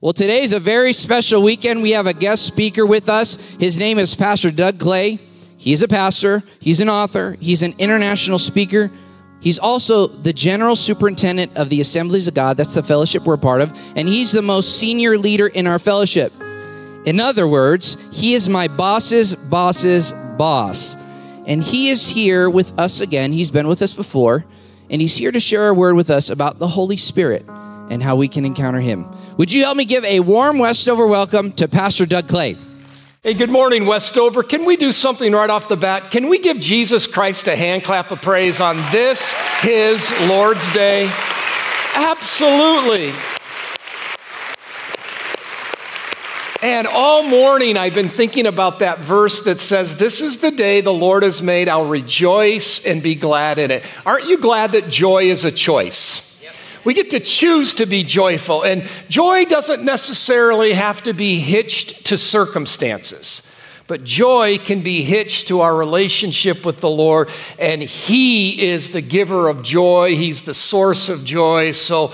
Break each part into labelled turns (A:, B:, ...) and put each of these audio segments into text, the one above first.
A: Well, today's a very special weekend. We have a guest speaker with us. His name is Pastor Doug Clay. He's a pastor, he's an author, he's an international speaker. He's also the general superintendent of the Assemblies of God. That's the fellowship we're part of. And he's the most senior leader in our fellowship. In other words, he is my boss's boss's boss. And he is here with us again. He's been with us before. And he's here to share a word with us about the Holy Spirit and how we can encounter him. Would you help me give a warm Westover welcome to Pastor Doug Clay?
B: Hey, good morning, Westover. Can we do something right off the bat? Can we give Jesus Christ a hand clap of praise on this, his Lord's Day? Absolutely. And all morning I've been thinking about that verse that says, This is the day the Lord has made. I'll rejoice and be glad in it. Aren't you glad that joy is a choice? We get to choose to be joyful. And joy doesn't necessarily have to be hitched to circumstances. But joy can be hitched to our relationship with the Lord, and He is the giver of joy. He's the source of joy. So,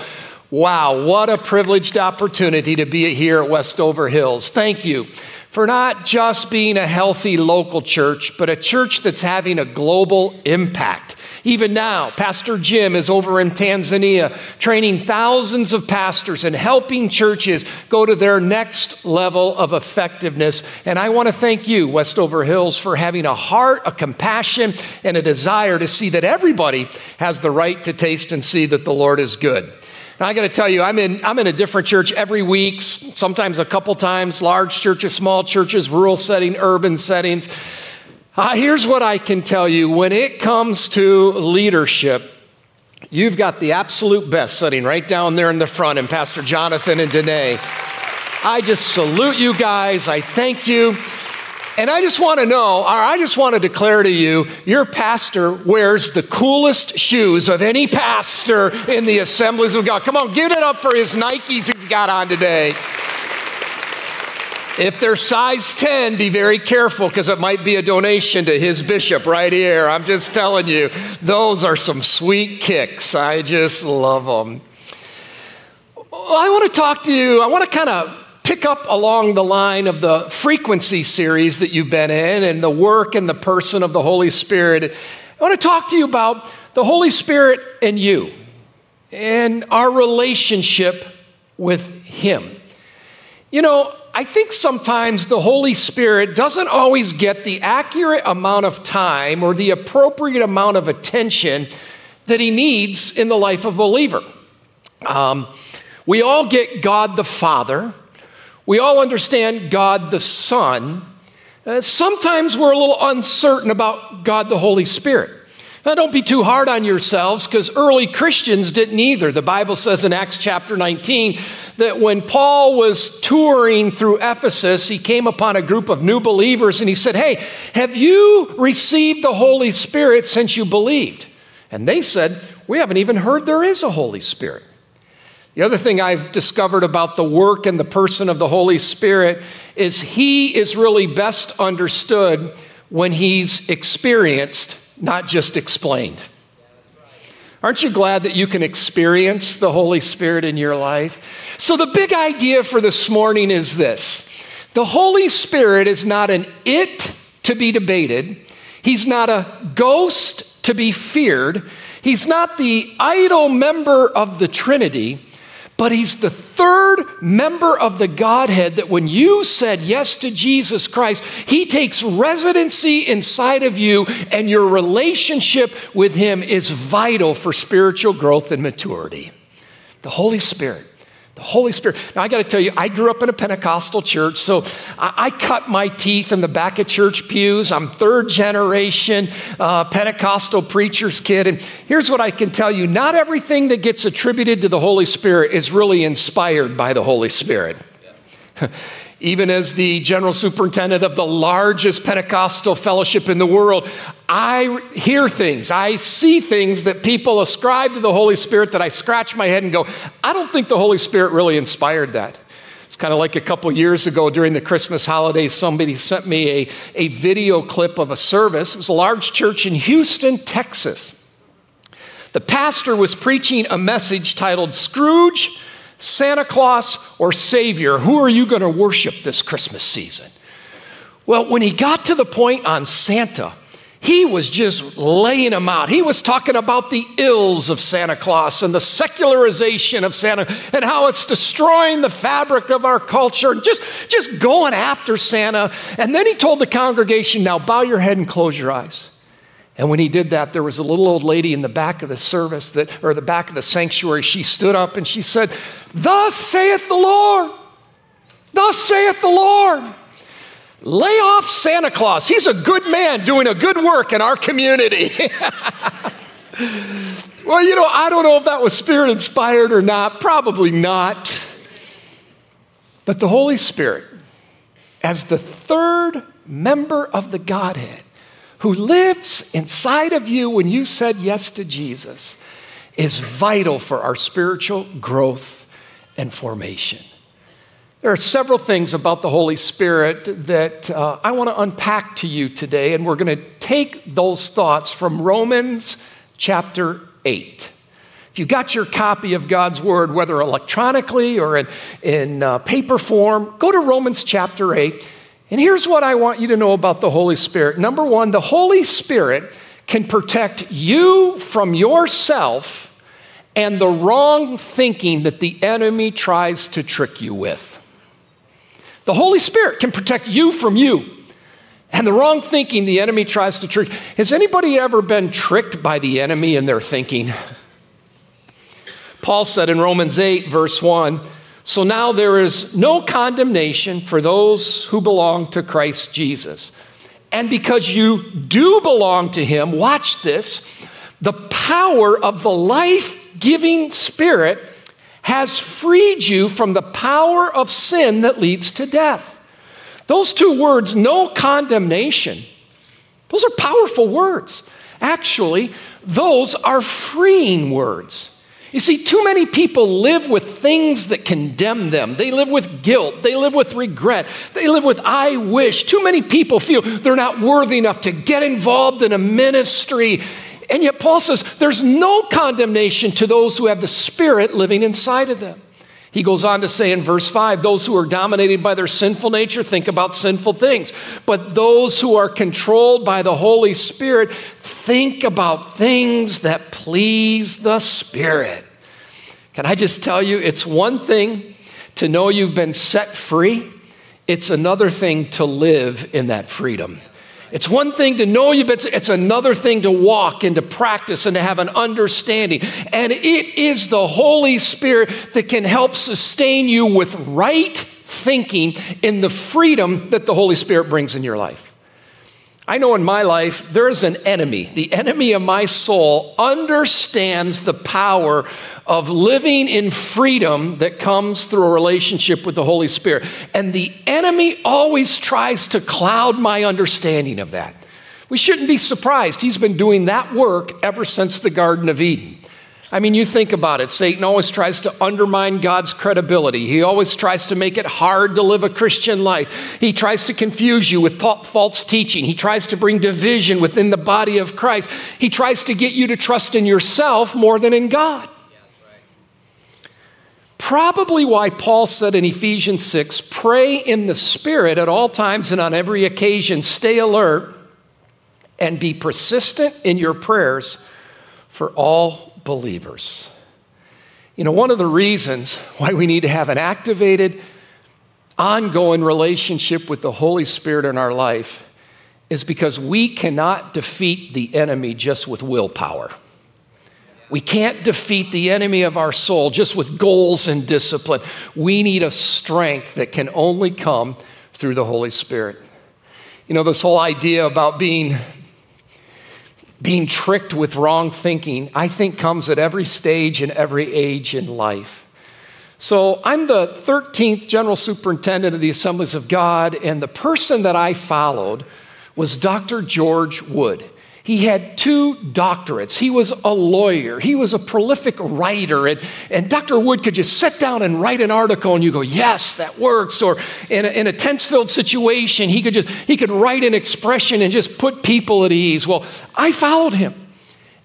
B: wow, what a privileged opportunity to be here at Westover Hills. Thank you for not just being a healthy local church, but a church that's having a global impact. Even now, Pastor Jim is over in Tanzania training thousands of pastors and helping churches go to their next level of effectiveness. And I want to thank you, Westover Hills, for having a heart, a compassion, and a desire to see that everybody has the right to taste and see that the Lord is good. I got to tell you, I'm in, I'm in a different church every week, sometimes a couple times, large churches, small churches, rural setting, urban settings. Uh, here's what I can tell you when it comes to leadership, you've got the absolute best sitting right down there in the front, and Pastor Jonathan and Danae. I just salute you guys. I thank you. And I just want to know, or I just want to declare to you, your pastor wears the coolest shoes of any pastor in the assemblies of God. Come on, give it up for his Nikes he's got on today. If they're size 10, be very careful because it might be a donation to his bishop right here. I'm just telling you, those are some sweet kicks. I just love them. I want to talk to you, I want to kind of pick up along the line of the frequency series that you've been in and the work and the person of the Holy Spirit. I want to talk to you about the Holy Spirit and you and our relationship with Him. You know, I think sometimes the Holy Spirit doesn't always get the accurate amount of time or the appropriate amount of attention that he needs in the life of a believer. Um, we all get God the Father, we all understand God the Son. Uh, sometimes we're a little uncertain about God the Holy Spirit. Now, don't be too hard on yourselves because early Christians didn't either. The Bible says in Acts chapter 19 that when Paul was touring through Ephesus, he came upon a group of new believers and he said, Hey, have you received the Holy Spirit since you believed? And they said, We haven't even heard there is a Holy Spirit. The other thing I've discovered about the work and the person of the Holy Spirit is he is really best understood when he's experienced not just explained. Aren't you glad that you can experience the Holy Spirit in your life? So, the big idea for this morning is this the Holy Spirit is not an it to be debated, He's not a ghost to be feared, He's not the idle member of the Trinity but he's the third member of the Godhead that when you said yes to Jesus Christ, he takes residency inside of you, and your relationship with him is vital for spiritual growth and maturity. The Holy Spirit. The Holy Spirit. Now, I got to tell you, I grew up in a Pentecostal church, so I, I, cut my teeth in the back of church pews. I'm third generation uh, Pentecostal preacher's kid. And here's what I can tell you not everything that gets attributed to the Holy Spirit is really inspired by the Holy Spirit. Even as the general superintendent of the largest Pentecostal fellowship in the world, I hear things, I see things that people ascribe to the Holy Spirit that I scratch my head and go, I don't think the Holy Spirit really inspired that. It's kind of like a couple years ago during the Christmas holidays, somebody sent me a, a video clip of a service. It was a large church in Houston, Texas. The pastor was preaching a message titled Scrooge, Santa Claus or Savior, who are you going to worship this Christmas season? Well, when he got to the point on Santa, he was just laying them out. He was talking about the ills of Santa Claus and the secularization of Santa and how it's destroying the fabric of our culture and just, just going after Santa. And then he told the congregation, Now bow your head and close your eyes. And when he did that, there was a little old lady in the back of the service that, or the back of the sanctuary. She stood up and she said, Thus saith the Lord, thus saith the Lord. Lay off Santa Claus. He's a good man doing a good work in our community. well, you know, I don't know if that was spirit inspired or not. Probably not. But the Holy Spirit, as the third member of the Godhead, who lives inside of you when you said yes to Jesus, is vital for our spiritual growth and formation. There are several things about the Holy Spirit that uh, I want to unpack to you today, and we're going to take those thoughts from Romans chapter 8. If you got your copy of God's Word, whether electronically or in, in uh, paper form, go to Romans chapter 8. And here's what I want you to know about the Holy Spirit. Number one, the Holy Spirit can protect you from yourself and the wrong thinking that the enemy tries to trick you with. The Holy Spirit can protect you from you and the wrong thinking the enemy tries to trick. Has anybody ever been tricked by the enemy in their thinking? Paul said in Romans 8, verse 1 So now there is no condemnation for those who belong to Christ Jesus. And because you do belong to him, watch this, the power of the life giving spirit has freed you from the power of sin that leads to death. Those two words, no condemnation, those are powerful words. Actually, those are freeing words. You see, too many people live with things that condemn them. They live with guilt. They live with regret. They live with I wish. Too many people feel they're not worthy enough to get involved in a ministry and yet, Paul says there's no condemnation to those who have the Spirit living inside of them. He goes on to say in verse 5 those who are dominated by their sinful nature think about sinful things, but those who are controlled by the Holy Spirit think about things that please the Spirit. Can I just tell you, it's one thing to know you've been set free, it's another thing to live in that freedom. It's one thing to know you, but it's another thing to walk and to practice and to have an understanding. And it is the Holy Spirit that can help sustain you with right thinking in the freedom that the Holy Spirit brings in your life. I know in my life, there is an enemy. The enemy of my soul understands the power of living in freedom that comes through a relationship with the Holy Spirit. And the enemy always tries to cloud my understanding of that. We shouldn't be surprised. He's been doing that work ever since the Garden of Eden. I mean, you think about it. Satan always tries to undermine God's credibility. He always tries to make it hard to live a Christian life. He tries to confuse you with false teaching. He tries to bring division within the body of Christ. He tries to get you to trust in yourself more than in God. Probably why Paul said in Ephesians 6 pray in the Spirit at all times and on every occasion, stay alert and be persistent in your prayers for all believers. You know, one of the reasons why we need to have an activated, ongoing relationship with the Holy Spirit in our life is because we cannot defeat the enemy just with willpower. We can't defeat the enemy of our soul just with goals and discipline. We need a strength that can only come through the Holy Spirit. You know, this whole idea about being, being tricked with wrong thinking, I think comes at every stage and every age in life. So, I'm the 13th general superintendent of the Assemblies of God, and the person that I followed was Dr. George Wood. He had two doctorates. He was a lawyer. He was a prolific writer. And, and Dr. Wood could just sit down and write an article and you go, yes, that works. Or in a, in a tense-filled situation, he could just, he could write an expression and just put people at ease. Well, I followed him.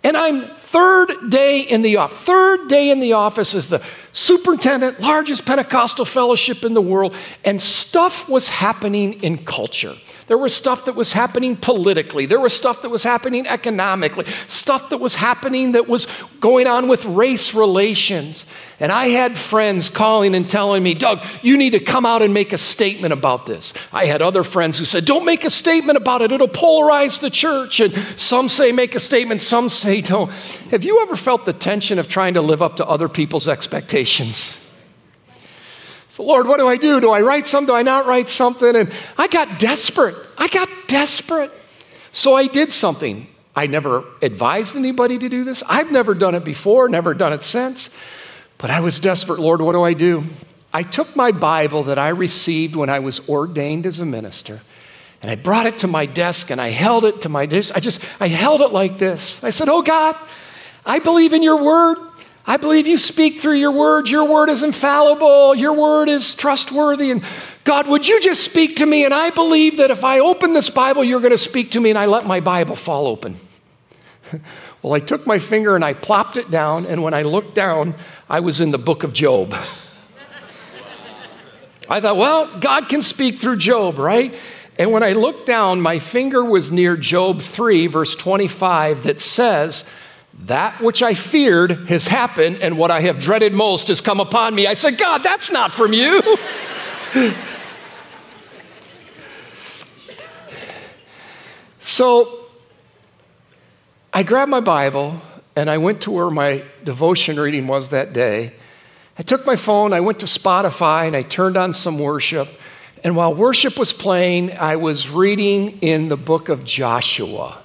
B: And I'm third day in the office. Third day in the office is the superintendent, largest Pentecostal fellowship in the world, and stuff was happening in culture. There was stuff that was happening politically. There was stuff that was happening economically, stuff that was happening that was going on with race relations. And I had friends calling and telling me, Doug, you need to come out and make a statement about this. I had other friends who said, Don't make a statement about it, it'll polarize the church. And some say make a statement, some say don't. Have you ever felt the tension of trying to live up to other people's expectations? So, Lord, what do I do? Do I write something? Do I not write something? And I got desperate. I got desperate. So I did something. I never advised anybody to do this. I've never done it before, never done it since. But I was desperate. Lord, what do I do? I took my Bible that I received when I was ordained as a minister and I brought it to my desk and I held it to my desk. I just, I held it like this. I said, Oh God, I believe in your word. I believe you speak through your word. Your word is infallible. Your word is trustworthy. And God, would you just speak to me? And I believe that if I open this Bible, you're going to speak to me. And I let my Bible fall open. well, I took my finger and I plopped it down. And when I looked down, I was in the book of Job. I thought, well, God can speak through Job, right? And when I looked down, my finger was near Job 3, verse 25, that says, that which I feared has happened, and what I have dreaded most has come upon me. I said, God, that's not from you. so I grabbed my Bible and I went to where my devotion reading was that day. I took my phone, I went to Spotify, and I turned on some worship. And while worship was playing, I was reading in the book of Joshua.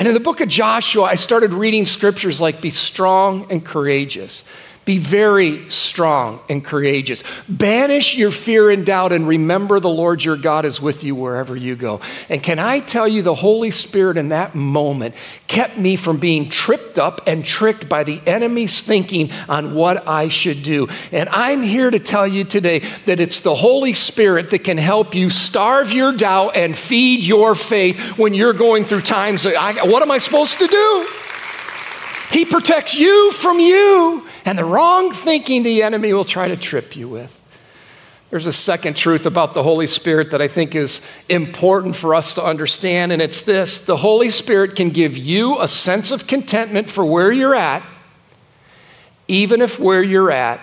B: And in the book of Joshua, I started reading scriptures like be strong and courageous. Be very strong and courageous. Banish your fear and doubt and remember the Lord your God is with you wherever you go. And can I tell you, the Holy Spirit in that moment kept me from being tripped up and tricked by the enemy's thinking on what I should do. And I'm here to tell you today that it's the Holy Spirit that can help you starve your doubt and feed your faith when you're going through times that I, what am I supposed to do? He protects you from you and the wrong thinking the enemy will try to trip you with. There's a second truth about the Holy Spirit that I think is important for us to understand, and it's this the Holy Spirit can give you a sense of contentment for where you're at, even if where you're at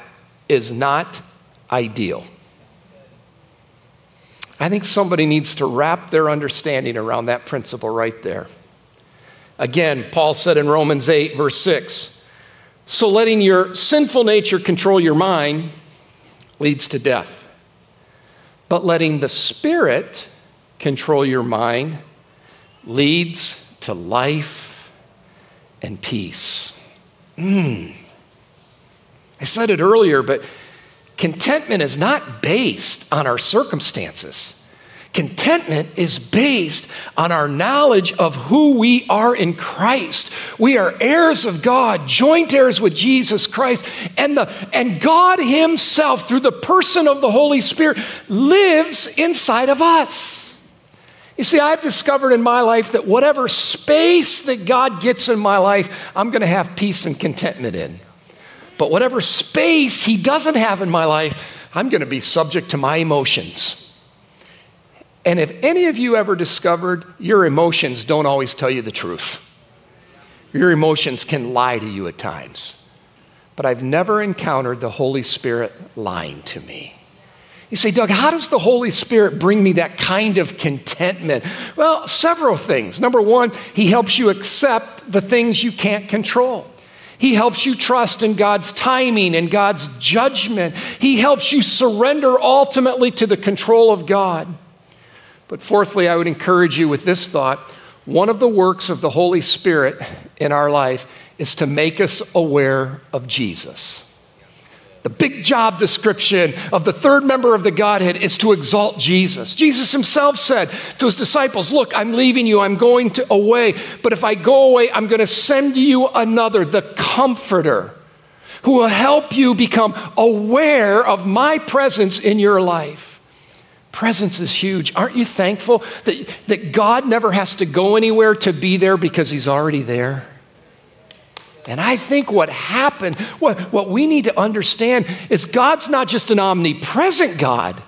B: is not ideal. I think somebody needs to wrap their understanding around that principle right there. Again, Paul said in Romans 8, verse 6 So letting your sinful nature control your mind leads to death, but letting the Spirit control your mind leads to life and peace. Mm. I said it earlier, but contentment is not based on our circumstances. Contentment is based on our knowledge of who we are in Christ. We are heirs of God, joint heirs with Jesus Christ, and, the, and God Himself, through the person of the Holy Spirit, lives inside of us. You see, I've discovered in my life that whatever space that God gets in my life, I'm going to have peace and contentment in. But whatever space He doesn't have in my life, I'm going to be subject to my emotions. And if any of you ever discovered your emotions don't always tell you the truth, your emotions can lie to you at times. But I've never encountered the Holy Spirit lying to me. You say, Doug, how does the Holy Spirit bring me that kind of contentment? Well, several things. Number one, He helps you accept the things you can't control. He helps you trust in God's timing and God's judgment. He helps you surrender ultimately to the control of God. But fourthly, I would encourage you with this thought one of the works of the Holy Spirit in our life is to make us aware of Jesus. The big job description of the third member of the Godhead is to exalt Jesus. Jesus himself said to his disciples, Look, I'm leaving you, I'm going to away, but if I go away, I'm going to send you another, the Comforter, who will help you become aware of my presence in your life. Presence is huge. Aren't you thankful that, that God never has to go anywhere to be there because He's already there? And I think what happened, what, what we need to understand is God's not just an omnipresent God,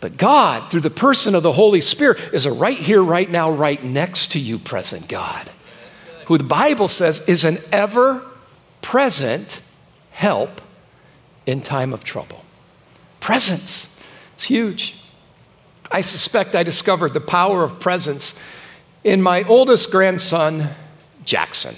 B: but God, through the person of the Holy Spirit, is a right here, right now, right next to you present God, who the Bible says is an ever present help in time of trouble. Presence. It's huge. I suspect I discovered the power of presence in my oldest grandson, Jackson.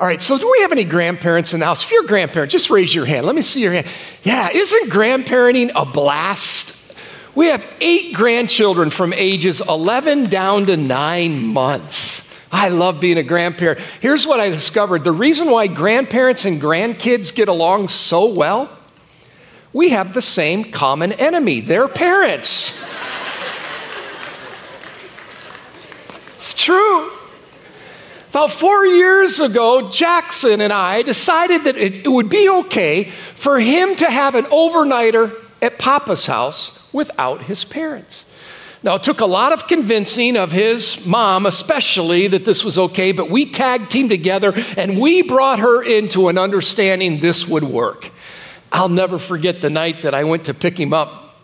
B: All right, so do we have any grandparents in the house? If you're a grandparent, just raise your hand. Let me see your hand. Yeah, isn't grandparenting a blast? We have eight grandchildren from ages 11 down to nine months. I love being a grandparent. Here's what I discovered the reason why grandparents and grandkids get along so well we have the same common enemy their parents. It's true. About four years ago, Jackson and I decided that it, it would be okay for him to have an overnighter at Papa's house without his parents. Now, it took a lot of convincing of his mom, especially, that this was okay, but we tag teamed together and we brought her into an understanding this would work. I'll never forget the night that I went to pick him up.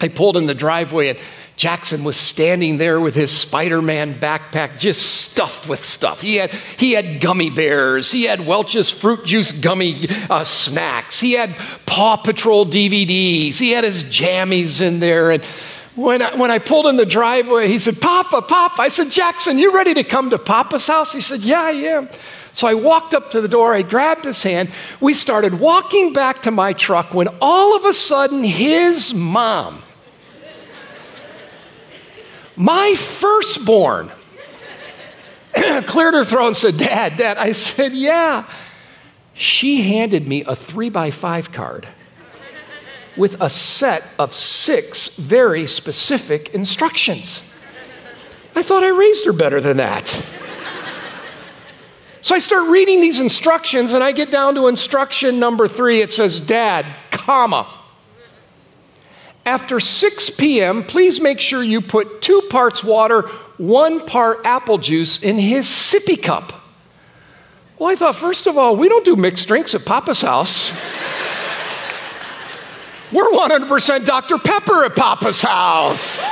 B: I pulled in the driveway and Jackson was standing there with his Spider Man backpack just stuffed with stuff. He had, he had gummy bears, he had Welch's fruit juice gummy uh, snacks, he had Paw Patrol DVDs, he had his jammies in there. And when I, when I pulled in the driveway, he said, Papa, Papa. I said, Jackson, you ready to come to Papa's house? He said, Yeah, I am. So I walked up to the door, I grabbed his hand. We started walking back to my truck when all of a sudden his mom, my firstborn cleared her throat and said, Dad, Dad. I said, Yeah. She handed me a three by five card with a set of six very specific instructions. I thought I raised her better than that. So I start reading these instructions and I get down to instruction number three. It says, Dad, comma, after 6 p.m., please make sure you put two parts water, one part apple juice in his sippy cup. Well, I thought, first of all, we don't do mixed drinks at Papa's house. We're 100% Dr. Pepper at Papa's house.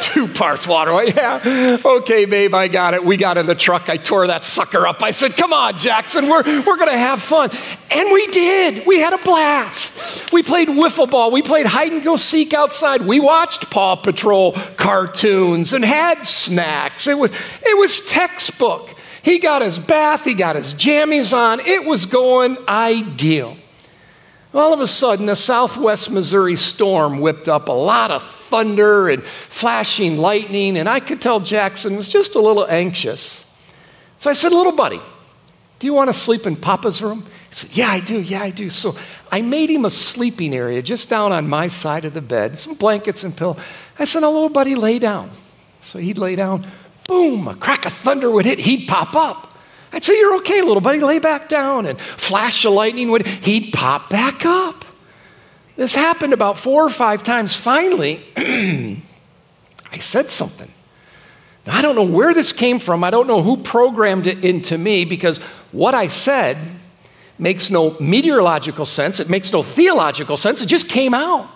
B: Two parts water. Yeah. Okay, babe, I got it. We got in the truck. I tore that sucker up. I said, Come on, Jackson, we're, we're going to have fun. And we did. We had a blast. We played wiffle ball. We played hide and go seek outside. We watched Paw Patrol cartoons and had snacks. It was, it was textbook. He got his bath, he got his jammies on. It was going ideal. All of a sudden, a southwest Missouri storm whipped up a lot of thunder and flashing lightning, and I could tell Jackson was just a little anxious. So I said, Little buddy, do you want to sleep in Papa's room? He said, Yeah, I do, yeah, I do. So I made him a sleeping area just down on my side of the bed, some blankets and pillow. I said, Now, little buddy, lay down. So he'd lay down, boom, a crack of thunder would hit, he'd pop up. I'd say, You're okay, little buddy, lay back down. And flash of lightning would, he'd pop back up. This happened about four or five times. Finally, I said something. Now, I don't know where this came from. I don't know who programmed it into me because what I said makes no meteorological sense. It makes no theological sense. It just came out.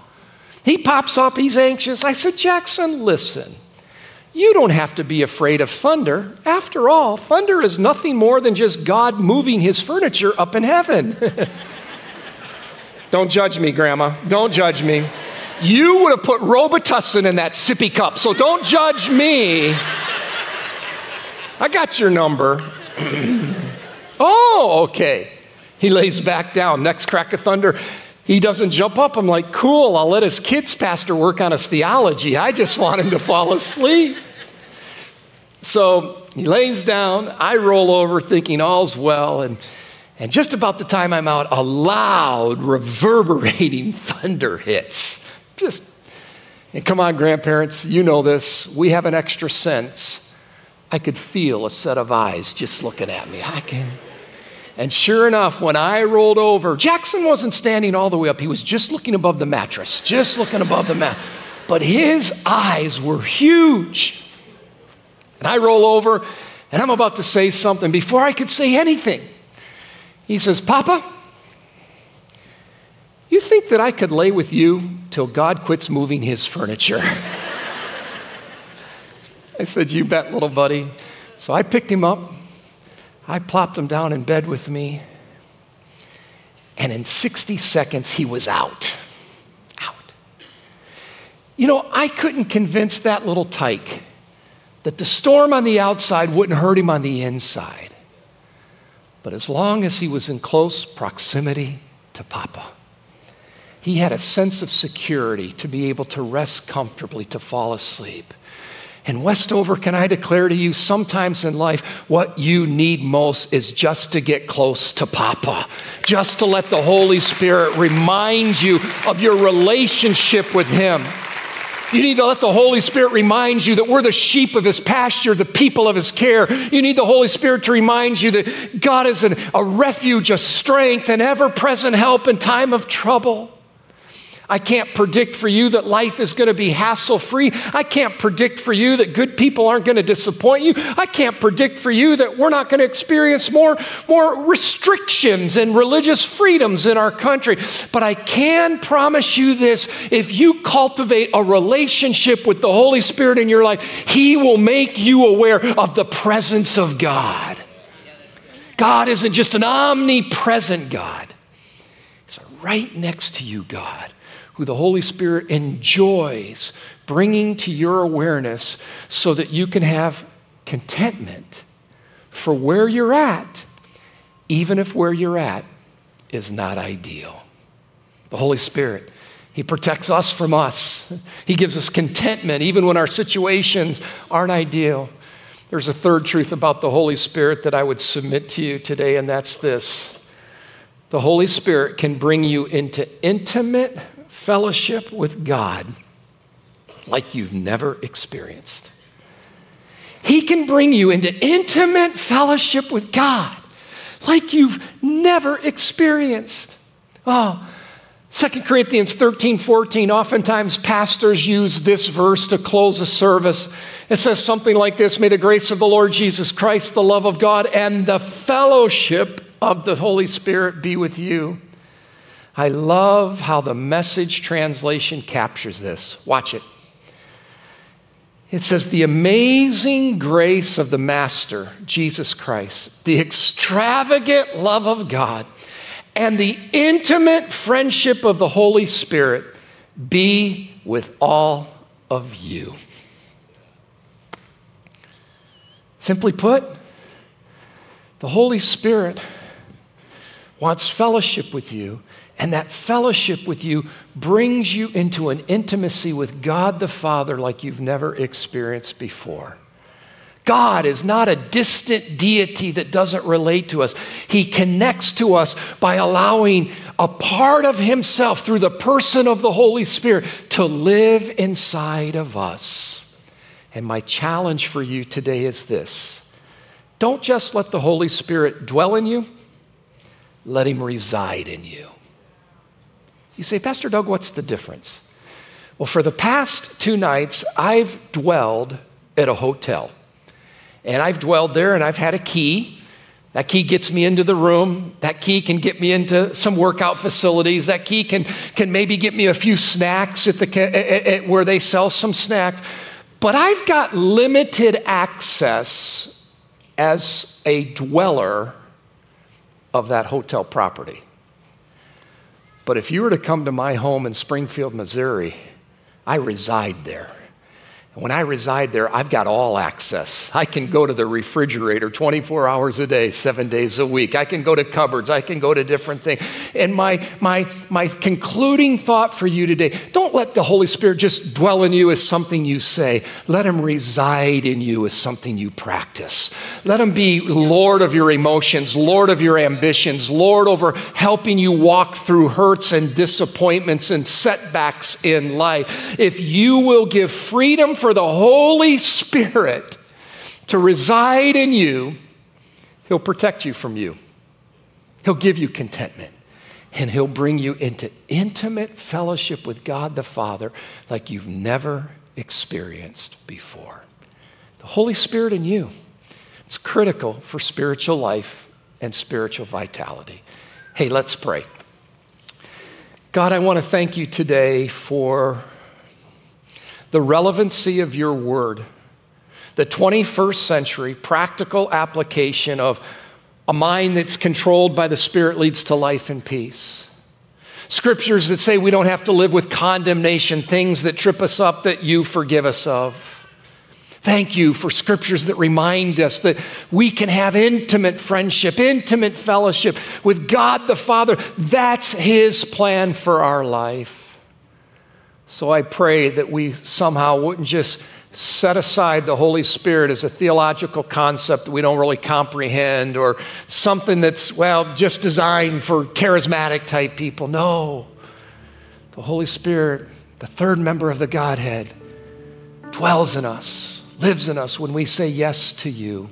B: He pops up, he's anxious. I said, Jackson, listen. You don't have to be afraid of thunder. After all, thunder is nothing more than just God moving his furniture up in heaven. don't judge me, Grandma. Don't judge me. You would have put Robitussin in that sippy cup, so don't judge me. I got your number. oh, okay. He lays back down. Next crack of thunder. He doesn't jump up. I'm like, cool, I'll let his kids pastor work on his theology. I just want him to fall asleep. So he lays down. I roll over thinking all's well. And, and just about the time I'm out, a loud, reverberating thunder hits. Just, and come on, grandparents, you know this. We have an extra sense. I could feel a set of eyes just looking at me. I can. And sure enough, when I rolled over, Jackson wasn't standing all the way up. He was just looking above the mattress, just looking above the mat. But his eyes were huge. And I roll over, and I'm about to say something. Before I could say anything, He says, Papa, you think that I could lay with you till God quits moving his furniture? I said, You bet, little buddy. So I picked him up. I plopped him down in bed with me. And in 60 seconds, he was out. Out. You know, I couldn't convince that little tyke that the storm on the outside wouldn't hurt him on the inside. But as long as he was in close proximity to Papa, he had a sense of security to be able to rest comfortably, to fall asleep. And Westover, can I declare to you, sometimes in life, what you need most is just to get close to Papa, just to let the Holy Spirit remind you of your relationship with Him. You need to let the Holy Spirit remind you that we're the sheep of His pasture, the people of His care. You need the Holy Spirit to remind you that God is an, a refuge, a strength, an ever present help in time of trouble. I can't predict for you that life is going to be hassle free. I can't predict for you that good people aren't going to disappoint you. I can't predict for you that we're not going to experience more, more restrictions and religious freedoms in our country. But I can promise you this if you cultivate a relationship with the Holy Spirit in your life, He will make you aware of the presence of God. God isn't just an omnipresent God, He's right next to you, God who the Holy Spirit enjoys bringing to your awareness so that you can have contentment for where you're at, even if where you're at is not ideal. The Holy Spirit, He protects us from us. He gives us contentment even when our situations aren't ideal. There's a third truth about the Holy Spirit that I would submit to you today, and that's this the Holy Spirit can bring you into intimate fellowship with God like you've never experienced. He can bring you into intimate fellowship with God like you've never experienced. Oh, 2 Corinthians 13, 14, oftentimes pastors use this verse to close a service. It says something like this May the grace of the Lord Jesus Christ, the love of God, and the fellowship of the Holy Spirit be with you. I love how the message translation captures this. Watch it. It says, The amazing grace of the Master, Jesus Christ, the extravagant love of God, and the intimate friendship of the Holy Spirit be with all of you. Simply put, the Holy Spirit wants fellowship with you and that fellowship with you brings you into an intimacy with God the Father like you've never experienced before. God is not a distant deity that doesn't relate to us. He connects to us by allowing a part of Himself through the person of the Holy Spirit to live inside of us. And my challenge for you today is this don't just let the Holy Spirit dwell in you, let Him reside in you. You say, Pastor Doug, what's the difference? Well, for the past two nights, I've dwelled at a hotel. And I've dwelled there and I've had a key. That key gets me into the room. That key can get me into some workout facilities. That key can, can maybe get me a few snacks at the, at, at where they sell some snacks. But I've got limited access as a dweller of that hotel property. But if you were to come to my home in Springfield, Missouri, I reside there. When I reside there, I've got all access. I can go to the refrigerator 24 hours a day, seven days a week. I can go to cupboards. I can go to different things. And my, my, my concluding thought for you today don't let the Holy Spirit just dwell in you as something you say. Let Him reside in you as something you practice. Let Him be Lord of your emotions, Lord of your ambitions, Lord over helping you walk through hurts and disappointments and setbacks in life. If you will give freedom for the Holy Spirit to reside in you, He'll protect you from you. He'll give you contentment. And He'll bring you into intimate fellowship with God the Father like you've never experienced before. The Holy Spirit in you. It's critical for spiritual life and spiritual vitality. Hey, let's pray. God, I want to thank you today for the relevancy of your word, the 21st century practical application of a mind that's controlled by the Spirit leads to life and peace. Scriptures that say we don't have to live with condemnation, things that trip us up that you forgive us of. Thank you for scriptures that remind us that we can have intimate friendship, intimate fellowship with God the Father. That's His plan for our life. So I pray that we somehow wouldn't just set aside the Holy Spirit as a theological concept that we don't really comprehend or something that's, well, just designed for charismatic type people. No. The Holy Spirit, the third member of the Godhead, dwells in us, lives in us when we say yes to you.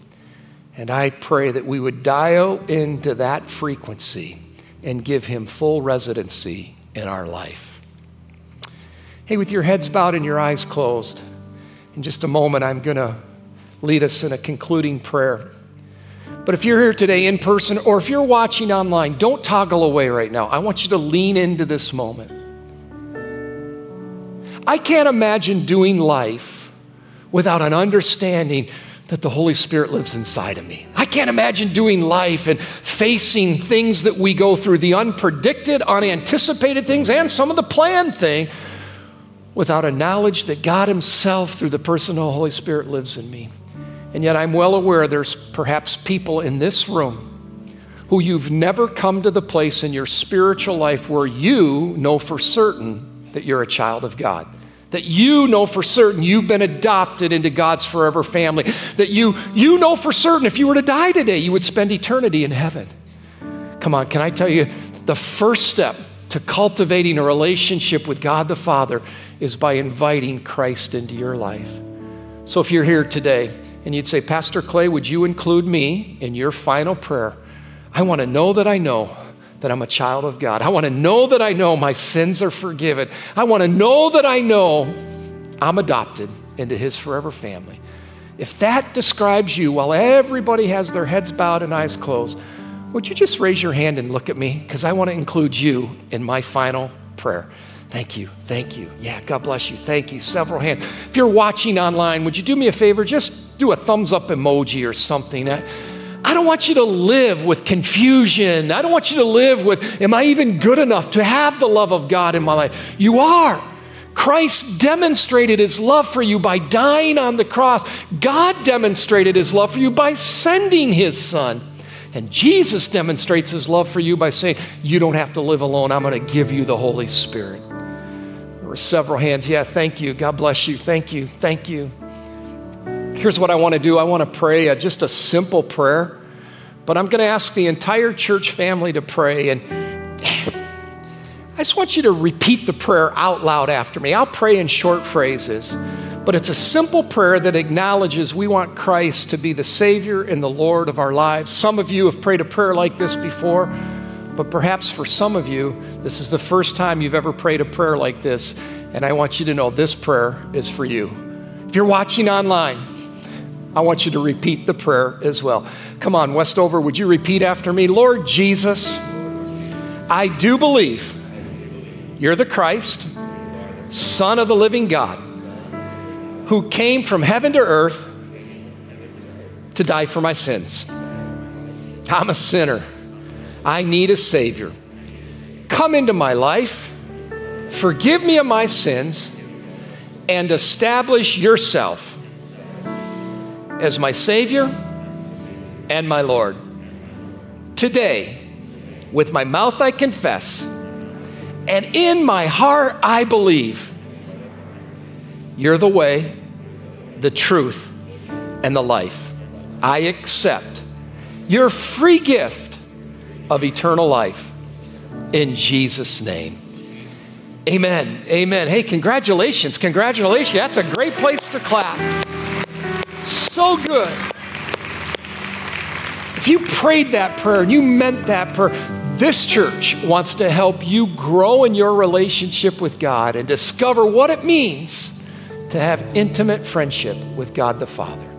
B: And I pray that we would dial into that frequency and give him full residency in our life. Hey, with your heads bowed and your eyes closed, in just a moment, I'm going to lead us in a concluding prayer. But if you're here today in person or if you're watching online, don't toggle away right now. I want you to lean into this moment. I can't imagine doing life without an understanding that the Holy Spirit lives inside of me. I can't imagine doing life and facing things that we go through, the unpredicted, unanticipated things, and some of the planned thing without a knowledge that God Himself, through the person of the Holy Spirit, lives in me. And yet, I'm well aware there's perhaps people in this room who you've never come to the place in your spiritual life where you know for certain that you're a child of God. That you know for certain you've been adopted into God's forever family. That you, you know for certain if you were to die today, you would spend eternity in heaven. Come on, can I tell you the first step to cultivating a relationship with God the Father is by inviting Christ into your life. So if you're here today and you'd say, Pastor Clay, would you include me in your final prayer? I want to know that I know that I'm a child of God. I want to know that I know my sins are forgiven. I want to know that I know I'm adopted into his forever family. If that describes you while everybody has their heads bowed and eyes closed, would you just raise your hand and look at me? Because I want to include you in my final prayer. Thank you. Thank you. Yeah, God bless you. Thank you. Several hands. If you're watching online, would you do me a favor? Just do a thumbs up emoji or something. I, I don't want you to live with confusion. I don't want you to live with, am I even good enough to have the love of God in my life? You are. Christ demonstrated his love for you by dying on the cross. God demonstrated his love for you by sending his son. And Jesus demonstrates his love for you by saying, You don't have to live alone. I'm going to give you the Holy Spirit were several hands. Yeah, thank you. God bless you. Thank you. Thank you. Here's what I want to do I want to pray a, just a simple prayer, but I'm going to ask the entire church family to pray. And I just want you to repeat the prayer out loud after me. I'll pray in short phrases, but it's a simple prayer that acknowledges we want Christ to be the Savior and the Lord of our lives. Some of you have prayed a prayer like this before. But perhaps for some of you, this is the first time you've ever prayed a prayer like this. And I want you to know this prayer is for you. If you're watching online, I want you to repeat the prayer as well. Come on, Westover, would you repeat after me? Lord Jesus, I do believe you're the Christ, Son of the living God, who came from heaven to earth to die for my sins. I'm a sinner. I need a Savior. Come into my life, forgive me of my sins, and establish yourself as my Savior and my Lord. Today, with my mouth I confess, and in my heart I believe you're the way, the truth, and the life. I accept your free gift of eternal life in Jesus' name. Amen. Amen. Hey, congratulations. Congratulations. That's a great place to clap. So good. If you prayed that prayer and you meant that prayer, this church wants to help you grow in your relationship with God and discover what it means to have intimate friendship with God the Father.